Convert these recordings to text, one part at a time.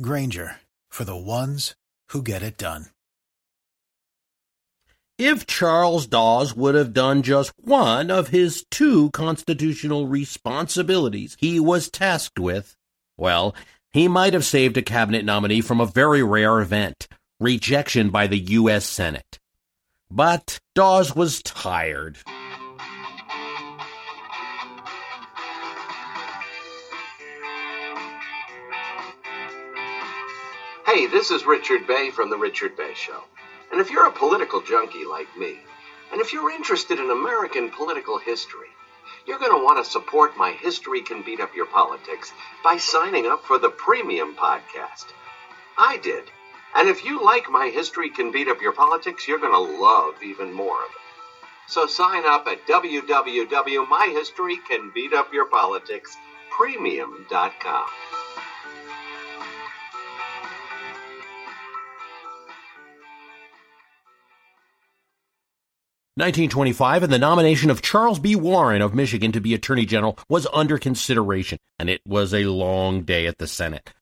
Grainger for the ones who get it done. If Charles Dawes would have done just one of his two constitutional responsibilities he was tasked with, well, he might have saved a cabinet nominee from a very rare event rejection by the U.S. Senate. But Dawes was tired. Hey, this is Richard Bay from The Richard Bay Show. And if you're a political junkie like me, and if you're interested in American political history, you're going to want to support my History Can Beat Up Your Politics by signing up for the Premium Podcast. I did. And if you like my History Can Beat Up Your Politics, you're going to love even more of it. So sign up at www.myhistorycanbeatupyourpoliticspremium.com. 1925 and the nomination of Charles B. Warren of Michigan to be Attorney General was under consideration, and it was a long day at the Senate.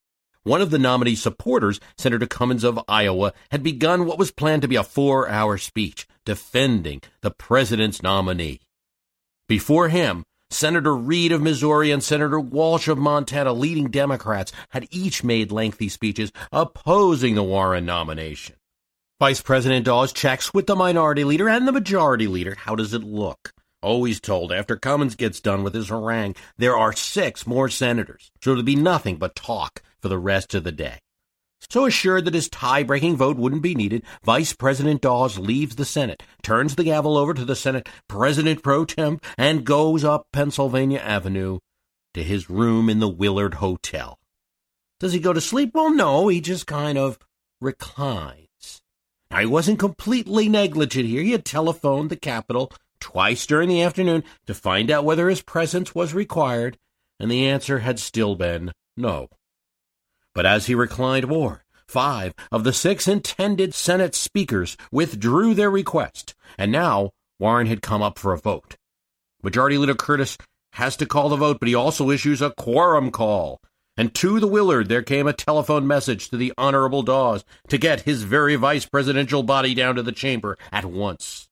One of the nominee's supporters, Senator Cummins of Iowa, had begun what was planned to be a four hour speech defending the president's nominee. Before him, Senator Reed of Missouri and Senator Walsh of Montana, leading Democrats, had each made lengthy speeches opposing the Warren nomination. Vice President Dawes checks with the minority leader and the majority leader. How does it look? Always told after Cummins gets done with his harangue, there are six more senators, so it'll be nothing but talk for the rest of the day. So assured that his tie breaking vote wouldn't be needed, Vice President Dawes leaves the Senate, turns the gavel over to the Senate President pro tem, and goes up Pennsylvania Avenue to his room in the Willard Hotel. Does he go to sleep? Well, no, he just kind of reclines he wasn't completely negligent here. He had telephoned the Capitol twice during the afternoon to find out whether his presence was required, and the answer had still been no. But as he reclined more, five of the six intended Senate speakers withdrew their request, and now Warren had come up for a vote. Majority Leader Curtis has to call the vote, but he also issues a quorum call and to the Willard there came a telephone message to the Honorable Dawes to get his very vice presidential body down to the chamber at once.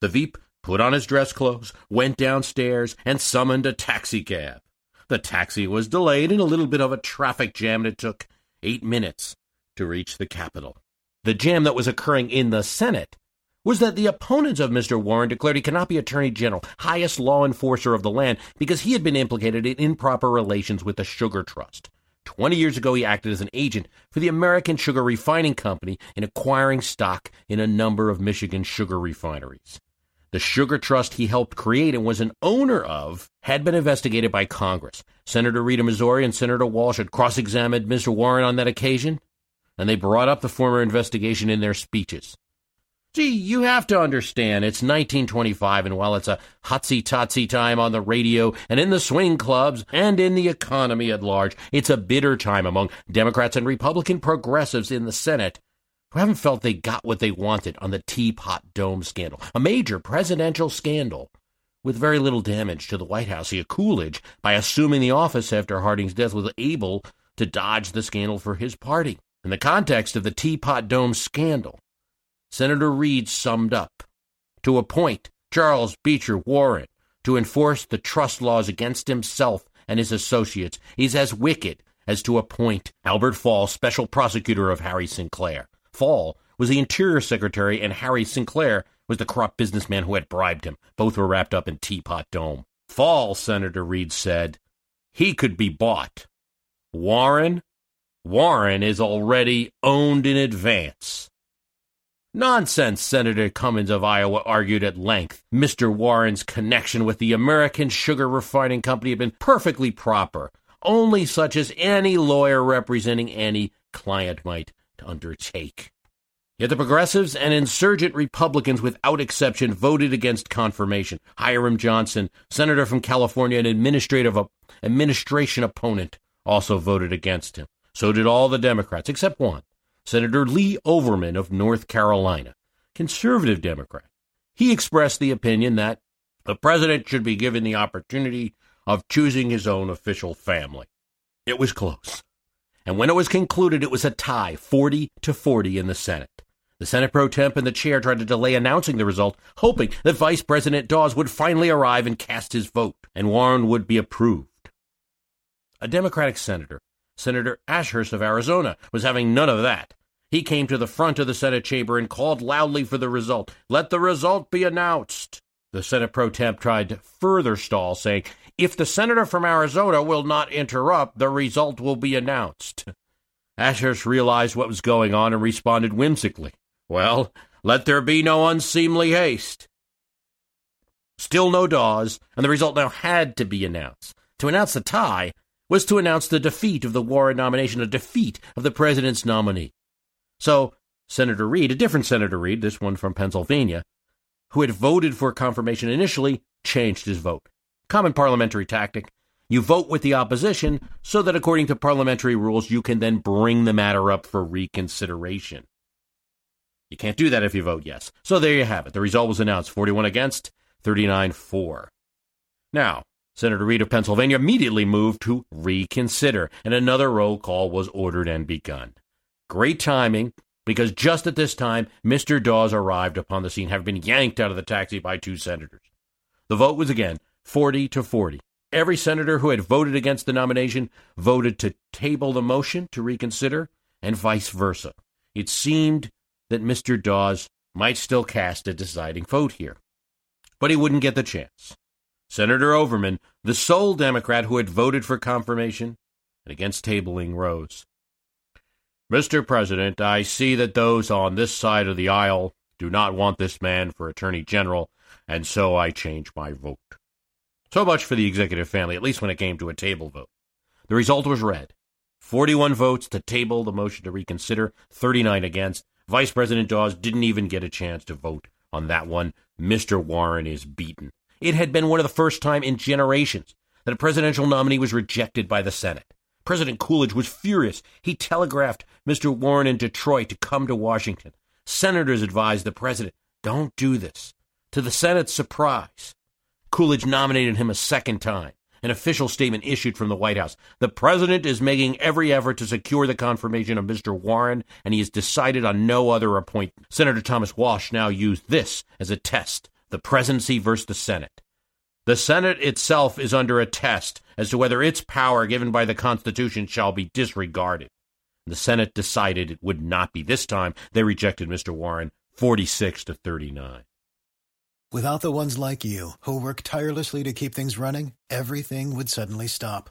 The Veep put on his dress clothes, went downstairs, and summoned a taxicab. The taxi was delayed in a little bit of a traffic jam, and it took eight minutes to reach the Capitol. The jam that was occurring in the Senate was that the opponents of Mr. Warren declared he cannot be Attorney General, highest law enforcer of the land, because he had been implicated in improper relations with the Sugar Trust. Twenty years ago, he acted as an agent for the American Sugar Refining Company in acquiring stock in a number of Michigan sugar refineries. The Sugar Trust he helped create and was an owner of had been investigated by Congress. Senator Reed of Missouri and Senator Walsh had cross examined Mr. Warren on that occasion, and they brought up the former investigation in their speeches. Gee, you have to understand, it's 1925, and while it's a hotsy-totsy time on the radio and in the swing clubs and in the economy at large, it's a bitter time among Democrats and Republican progressives in the Senate who haven't felt they got what they wanted on the Teapot Dome scandal, a major presidential scandal with very little damage to the White House. He, Coolidge, by assuming the office after Harding's death, was able to dodge the scandal for his party. In the context of the Teapot Dome scandal, Senator Reed summed up to appoint Charles Beecher Warren to enforce the trust laws against himself and his associates is as wicked as to appoint Albert Fall special prosecutor of Harry Sinclair. Fall was the Interior Secretary, and Harry Sinclair was the corrupt businessman who had bribed him. Both were wrapped up in Teapot Dome. Fall, Senator Reed said, he could be bought. Warren? Warren is already owned in advance. Nonsense, Senator Cummins of Iowa argued at length. Mr. Warren's connection with the American Sugar Refining Company had been perfectly proper, only such as any lawyer representing any client might undertake. Yet the progressives and insurgent Republicans, without exception, voted against confirmation. Hiram Johnson, senator from California and administrative administration opponent, also voted against him. So did all the Democrats, except one, Senator Lee Overman of North Carolina, conservative Democrat. He expressed the opinion that the president should be given the opportunity of choosing his own official family. It was close. And when it was concluded, it was a tie, 40 to 40 in the Senate. The Senate pro tem and the chair tried to delay announcing the result, hoping that Vice President Dawes would finally arrive and cast his vote, and Warren would be approved. A Democratic senator, Senator Ashurst of Arizona, was having none of that. He came to the front of the Senate chamber and called loudly for the result. Let the result be announced. The Senate pro tem tried to further stall, saying, If the senator from Arizona will not interrupt, the result will be announced. Ashurst realized what was going on and responded whimsically. Well, let there be no unseemly haste. Still no Dawes, and the result now had to be announced. To announce the tie was to announce the defeat of the Warren nomination, a defeat of the president's nominee. So, Senator Reed, a different Senator Reed, this one from Pennsylvania, who had voted for confirmation initially, changed his vote. Common parliamentary tactic. You vote with the opposition so that according to parliamentary rules, you can then bring the matter up for reconsideration. You can't do that if you vote yes. So there you have it. The result was announced 41 against, 39 for. Now, Senator Reed of Pennsylvania immediately moved to reconsider, and another roll call was ordered and begun. Great timing, because just at this time, Mr. Dawes arrived upon the scene, having been yanked out of the taxi by two senators. The vote was again 40 to 40. Every senator who had voted against the nomination voted to table the motion to reconsider, and vice versa. It seemed that Mr. Dawes might still cast a deciding vote here. But he wouldn't get the chance. Senator Overman, the sole Democrat who had voted for confirmation and against tabling, rose. Mr. President, I see that those on this side of the aisle do not want this man for Attorney General, and so I change my vote. So much for the executive family, at least when it came to a table vote. The result was read 41 votes to table the motion to reconsider, 39 against, Vice President Dawes didn't even get a chance to vote on that one. Mr. Warren is beaten. It had been one of the first time in generations that a presidential nominee was rejected by the Senate. President Coolidge was furious. He telegraphed Mr. Warren in Detroit to come to Washington. Senators advised the president, don't do this. To the Senate's surprise, Coolidge nominated him a second time an official statement issued from the White House. The president is making every effort to secure the confirmation of Mr. Warren, and he has decided on no other appointment. Senator Thomas Walsh now used this as a test the presidency versus the Senate. The Senate itself is under a test as to whether its power given by the Constitution shall be disregarded. The Senate decided it would not be this time. They rejected Mr. Warren 46 to 39. Without the ones like you, who work tirelessly to keep things running, everything would suddenly stop.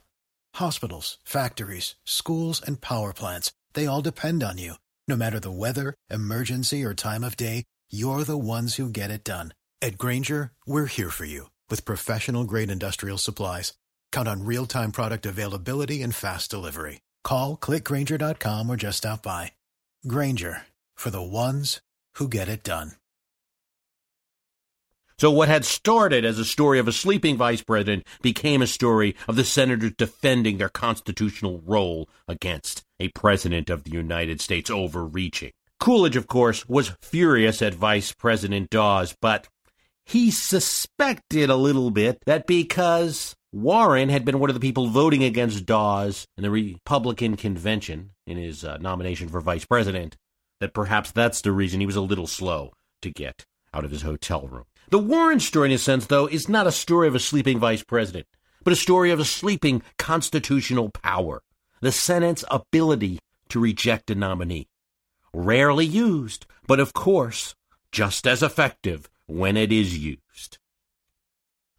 Hospitals, factories, schools, and power plants, they all depend on you. No matter the weather, emergency, or time of day, you're the ones who get it done. At Grainger, we're here for you with professional grade industrial supplies. Count on real time product availability and fast delivery. Call clickgrainger.com or just stop by. Grainger for the ones who get it done. So, what had started as a story of a sleeping vice president became a story of the senators defending their constitutional role against a president of the United States overreaching. Coolidge, of course, was furious at Vice President Dawes, but he suspected a little bit that because Warren had been one of the people voting against Dawes in the Republican convention in his uh, nomination for vice president, that perhaps that's the reason he was a little slow to get out of his hotel room. The Warren story, in a sense, though, is not a story of a sleeping vice president, but a story of a sleeping constitutional power, the Senate's ability to reject a nominee. Rarely used, but of course, just as effective when it is used.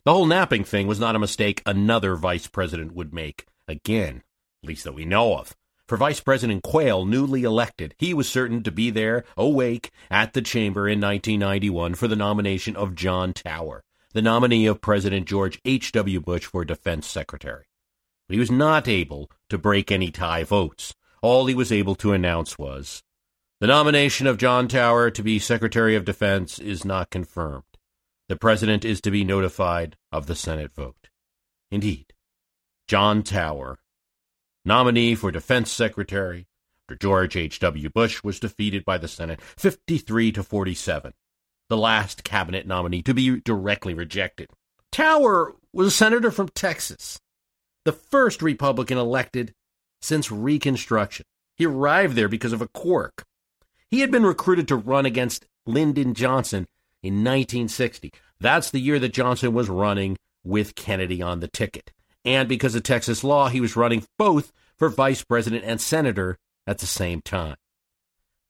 The whole napping thing was not a mistake another vice president would make, again, at least that we know of. For Vice President Quayle, newly elected, he was certain to be there, awake, at the chamber in 1991 for the nomination of John Tower, the nominee of President George H.W. Bush for Defense Secretary. But he was not able to break any tie votes, all he was able to announce was the nomination of John Tower to be Secretary of Defense is not confirmed. The President is to be notified of the Senate vote. Indeed, John Tower, nominee for Defense Secretary after George H.W. Bush was defeated by the Senate 53 to 47, the last cabinet nominee to be directly rejected. Tower was a senator from Texas, the first Republican elected since Reconstruction. He arrived there because of a quirk. He had been recruited to run against Lyndon Johnson in 1960. That's the year that Johnson was running with Kennedy on the ticket. And because of Texas law, he was running both for vice president and senator at the same time.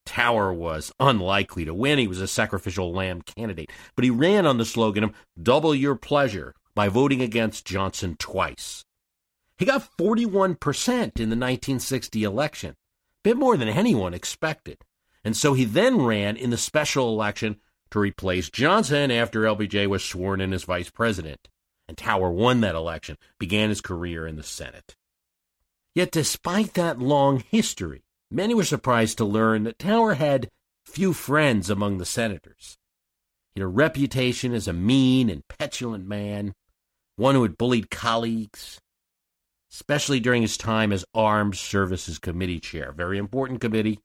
Tower was unlikely to win. He was a sacrificial lamb candidate, but he ran on the slogan of double your pleasure by voting against Johnson twice. He got 41% in the 1960 election, a bit more than anyone expected. And so he then ran in the special election to replace Johnson after LBJ was sworn in as vice president. And Tower won that election, began his career in the Senate. Yet despite that long history, many were surprised to learn that Tower had few friends among the senators. He had a reputation as a mean and petulant man, one who had bullied colleagues, especially during his time as Armed Services Committee chair. Very important committee.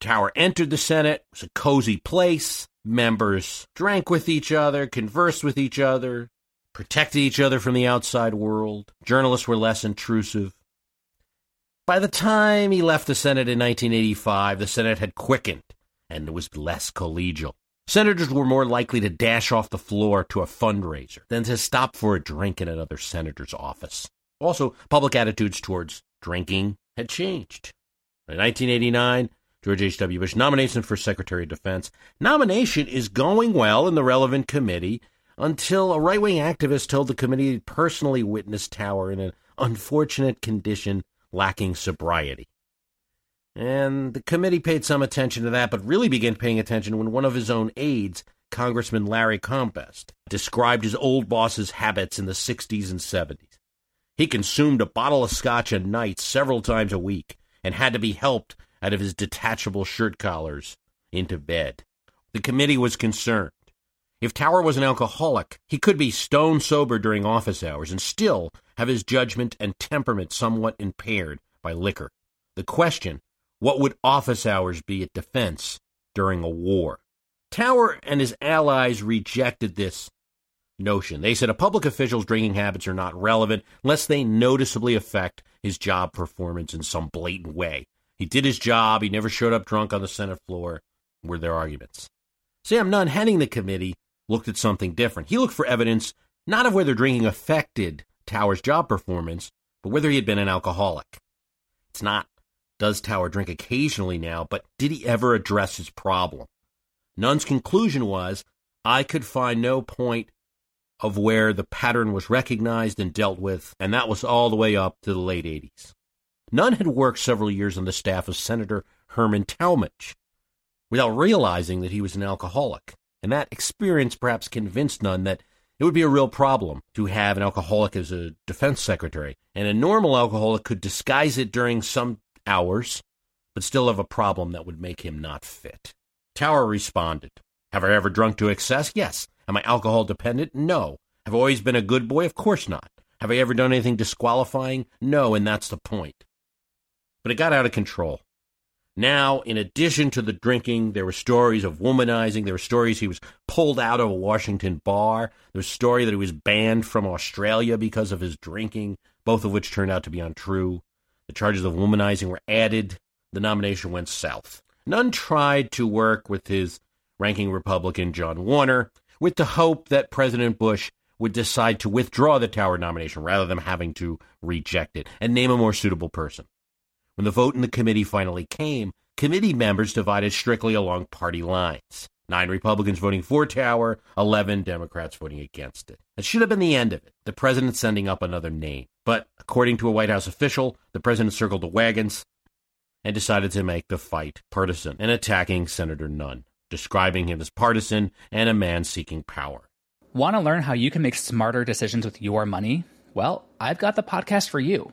Tower entered the Senate. It was a cozy place. Members drank with each other, conversed with each other, protected each other from the outside world. Journalists were less intrusive. By the time he left the Senate in 1985, the Senate had quickened and was less collegial. Senators were more likely to dash off the floor to a fundraiser than to stop for a drink in another senator's office. Also, public attitudes towards drinking had changed. In 1989, George H.W. Bush nomination for Secretary of Defense. Nomination is going well in the relevant committee until a right wing activist told the committee he personally witnessed Tower in an unfortunate condition lacking sobriety. And the committee paid some attention to that, but really began paying attention when one of his own aides, Congressman Larry Combest, described his old boss's habits in the 60s and 70s. He consumed a bottle of scotch a night several times a week and had to be helped out of his detachable shirt collars into bed. The committee was concerned. If Tower was an alcoholic, he could be stone sober during office hours and still have his judgment and temperament somewhat impaired by liquor. The question what would office hours be at defense during a war? Tower and his allies rejected this notion. They said a public official's drinking habits are not relevant unless they noticeably affect his job performance in some blatant way. He did his job, he never showed up drunk on the Senate floor, were their arguments. Sam Nunn, heading the committee, looked at something different. He looked for evidence not of whether drinking affected Tower's job performance, but whether he had been an alcoholic. It's not does Tower drink occasionally now, but did he ever address his problem? Nunn's conclusion was I could find no point of where the pattern was recognized and dealt with, and that was all the way up to the late 80s. Nunn had worked several years on the staff of Senator Herman Talmadge without realizing that he was an alcoholic, and that experience perhaps convinced Nunn that it would be a real problem to have an alcoholic as a defense secretary, and a normal alcoholic could disguise it during some hours, but still have a problem that would make him not fit. Tower responded, Have I ever drunk to excess? Yes. Am I alcohol dependent? No. Have I always been a good boy? Of course not. Have I ever done anything disqualifying? No, and that's the point. But it got out of control. Now, in addition to the drinking, there were stories of womanizing. There were stories he was pulled out of a Washington bar. There was a story that he was banned from Australia because of his drinking, both of which turned out to be untrue. The charges of womanizing were added. The nomination went south. Nunn tried to work with his ranking Republican, John Warner, with the hope that President Bush would decide to withdraw the Tower nomination rather than having to reject it and name a more suitable person. When the vote in the committee finally came, committee members divided strictly along party lines. Nine Republicans voting for Tower, 11 Democrats voting against it. That should have been the end of it, the president sending up another name. But according to a White House official, the president circled the wagons and decided to make the fight partisan and attacking Senator Nunn, describing him as partisan and a man seeking power. Want to learn how you can make smarter decisions with your money? Well, I've got the podcast for you.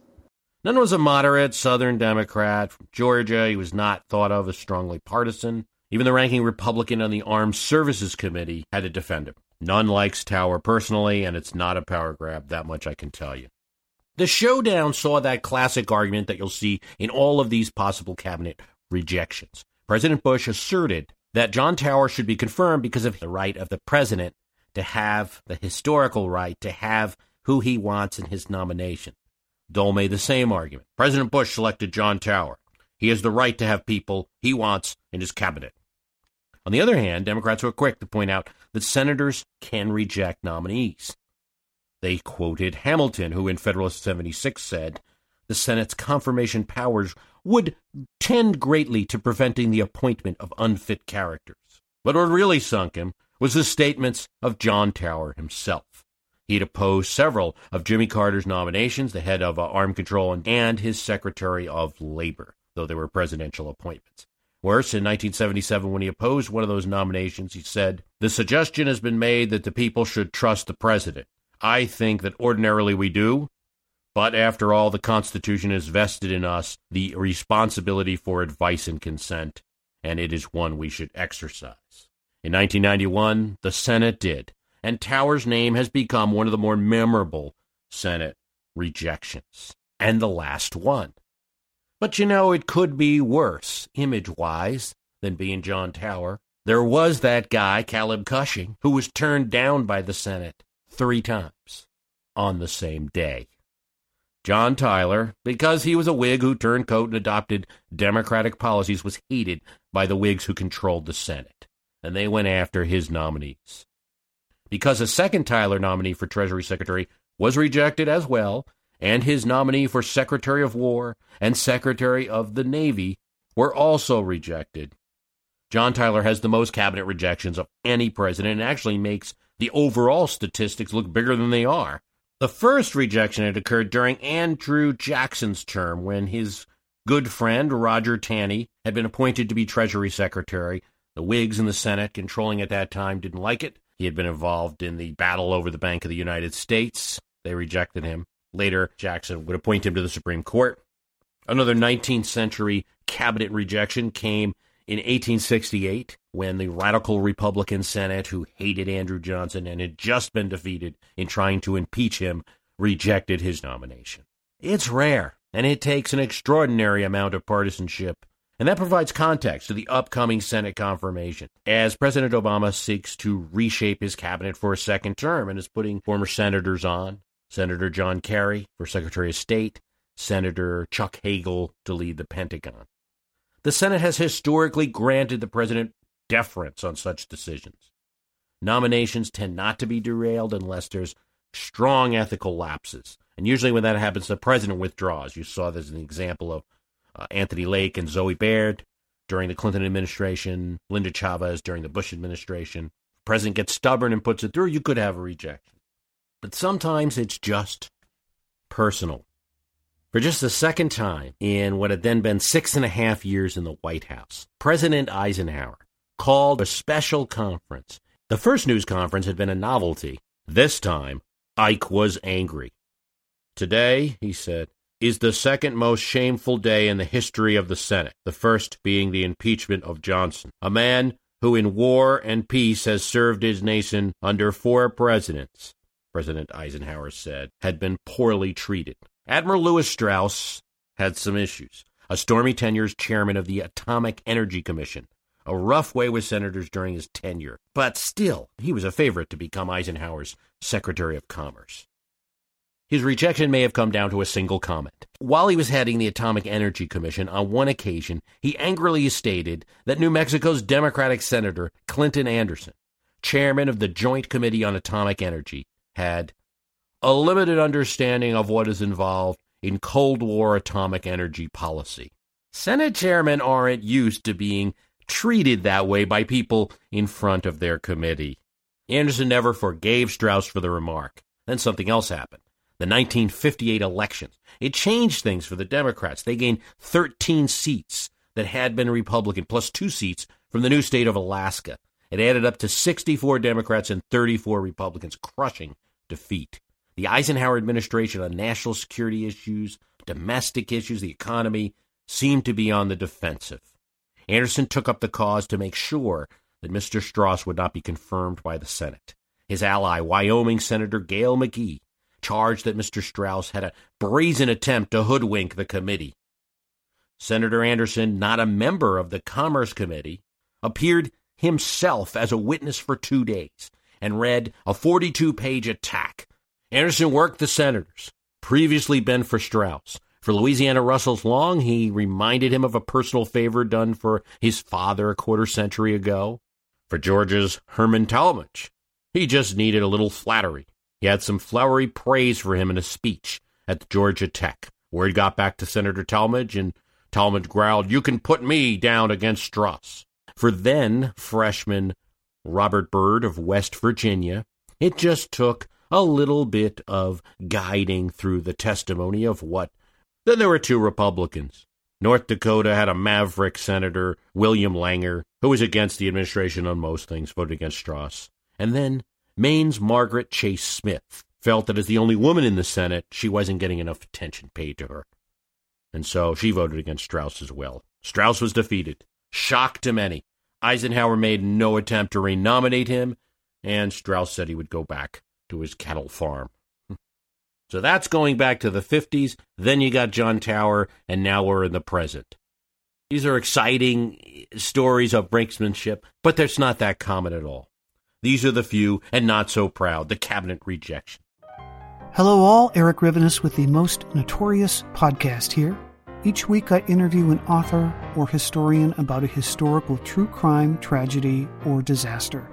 Nunn was a moderate Southern Democrat from Georgia. He was not thought of as strongly partisan. Even the ranking Republican on the Armed Services Committee had to defend him. Nunn likes Tower personally, and it's not a power grab, that much I can tell you. The showdown saw that classic argument that you'll see in all of these possible cabinet rejections. President Bush asserted that John Tower should be confirmed because of the right of the president to have the historical right to have who he wants in his nomination. Dole made the same argument. President Bush selected John Tower. He has the right to have people he wants in his cabinet. On the other hand, Democrats were quick to point out that senators can reject nominees. They quoted Hamilton, who in Federalist 76 said, the Senate's confirmation powers would tend greatly to preventing the appointment of unfit characters. But what really sunk him was the statements of John Tower himself. He'd opposed several of Jimmy Carter's nominations, the head of uh, Armed Control and his Secretary of Labor, though they were presidential appointments. Worse, in 1977, when he opposed one of those nominations, he said, The suggestion has been made that the people should trust the president. I think that ordinarily we do, but after all, the Constitution has vested in us the responsibility for advice and consent, and it is one we should exercise. In 1991, the Senate did and Tower's name has become one of the more memorable Senate rejections, and the last one. But you know, it could be worse, image wise, than being John Tower. There was that guy, Caleb Cushing, who was turned down by the Senate three times on the same day. John Tyler, because he was a Whig who turned coat and adopted Democratic policies, was hated by the Whigs who controlled the Senate, and they went after his nominees because a second Tyler nominee for Treasury Secretary was rejected as well, and his nominee for Secretary of War and Secretary of the Navy were also rejected. John Tyler has the most cabinet rejections of any president and actually makes the overall statistics look bigger than they are. The first rejection had occurred during Andrew Jackson's term when his good friend Roger Taney had been appointed to be Treasury Secretary. The Whigs in the Senate, controlling at that time, didn't like it. He had been involved in the battle over the Bank of the United States. They rejected him. Later, Jackson would appoint him to the Supreme Court. Another 19th century cabinet rejection came in 1868 when the radical Republican Senate, who hated Andrew Johnson and had just been defeated in trying to impeach him, rejected his nomination. It's rare, and it takes an extraordinary amount of partisanship and that provides context to the upcoming Senate confirmation as President Obama seeks to reshape his cabinet for a second term and is putting former senators on Senator John Kerry for Secretary of State, Senator Chuck Hagel to lead the Pentagon. The Senate has historically granted the president deference on such decisions. Nominations tend not to be derailed unless there's strong ethical lapses. And usually, when that happens, the president withdraws. You saw this as an example of uh, Anthony Lake and Zoe Baird during the Clinton administration, Linda Chavez during the Bush administration. The president gets stubborn and puts it through, you could have a rejection. But sometimes it's just personal. For just the second time in what had then been six and a half years in the White House, President Eisenhower called a special conference. The first news conference had been a novelty. This time, Ike was angry. Today, he said, is the second most shameful day in the history of the Senate, the first being the impeachment of Johnson, a man who in war and peace has served his nation under four presidents, President Eisenhower said, had been poorly treated. Admiral Lewis Strauss had some issues. a stormy tenure as chairman of the Atomic Energy Commission. A rough way with senators during his tenure, but still, he was a favorite to become Eisenhower's Secretary of Commerce. His rejection may have come down to a single comment. While he was heading the Atomic Energy Commission, on one occasion, he angrily stated that New Mexico's Democratic Senator Clinton Anderson, chairman of the Joint Committee on Atomic Energy, had a limited understanding of what is involved in Cold War atomic energy policy. Senate chairmen aren't used to being treated that way by people in front of their committee. Anderson never forgave Strauss for the remark. Then something else happened the 1958 elections. It changed things for the Democrats. They gained 13 seats that had been Republican, plus two seats from the new state of Alaska. It added up to 64 Democrats and 34 Republicans, crushing defeat. The Eisenhower administration on national security issues, domestic issues, the economy seemed to be on the defensive. Anderson took up the cause to make sure that Mr. Strauss would not be confirmed by the Senate. His ally, Wyoming Senator Gale McGee, charged that Mr. Strauss had a brazen attempt to hoodwink the committee. Senator Anderson, not a member of the Commerce Committee, appeared himself as a witness for two days and read a 42 page attack. Anderson worked the senators, previously been for Strauss. For Louisiana Russell's Long, he reminded him of a personal favor done for his father a quarter century ago. For Georgia's Herman Talmadge, he just needed a little flattery. He had some flowery praise for him in a speech at Georgia Tech. Word got back to Senator Talmadge, and Talmadge growled, You can put me down against Strauss. For then freshman Robert Byrd of West Virginia, it just took a little bit of guiding through the testimony of what. Then there were two Republicans. North Dakota had a maverick senator, William Langer, who was against the administration on most things, voted against Strauss. And then Maine's Margaret Chase Smith felt that as the only woman in the Senate, she wasn't getting enough attention paid to her. And so she voted against Strauss as well. Strauss was defeated. Shock to many. Eisenhower made no attempt to renominate him, and Strauss said he would go back to his cattle farm. So that's going back to the 50s. Then you got John Tower, and now we're in the present. These are exciting stories of brinksmanship, but that's not that common at all. These are the few and not so proud, the cabinet rejection. Hello, all. Eric Rivenes with the Most Notorious podcast here. Each week, I interview an author or historian about a historical true crime, tragedy, or disaster.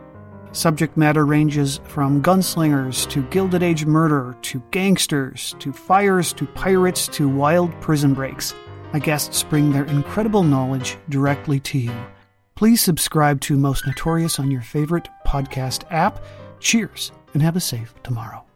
Subject matter ranges from gunslingers to Gilded Age murder to gangsters to fires to pirates to wild prison breaks. My guests bring their incredible knowledge directly to you. Please subscribe to Most Notorious on your favorite podcast app. Cheers and have a safe tomorrow.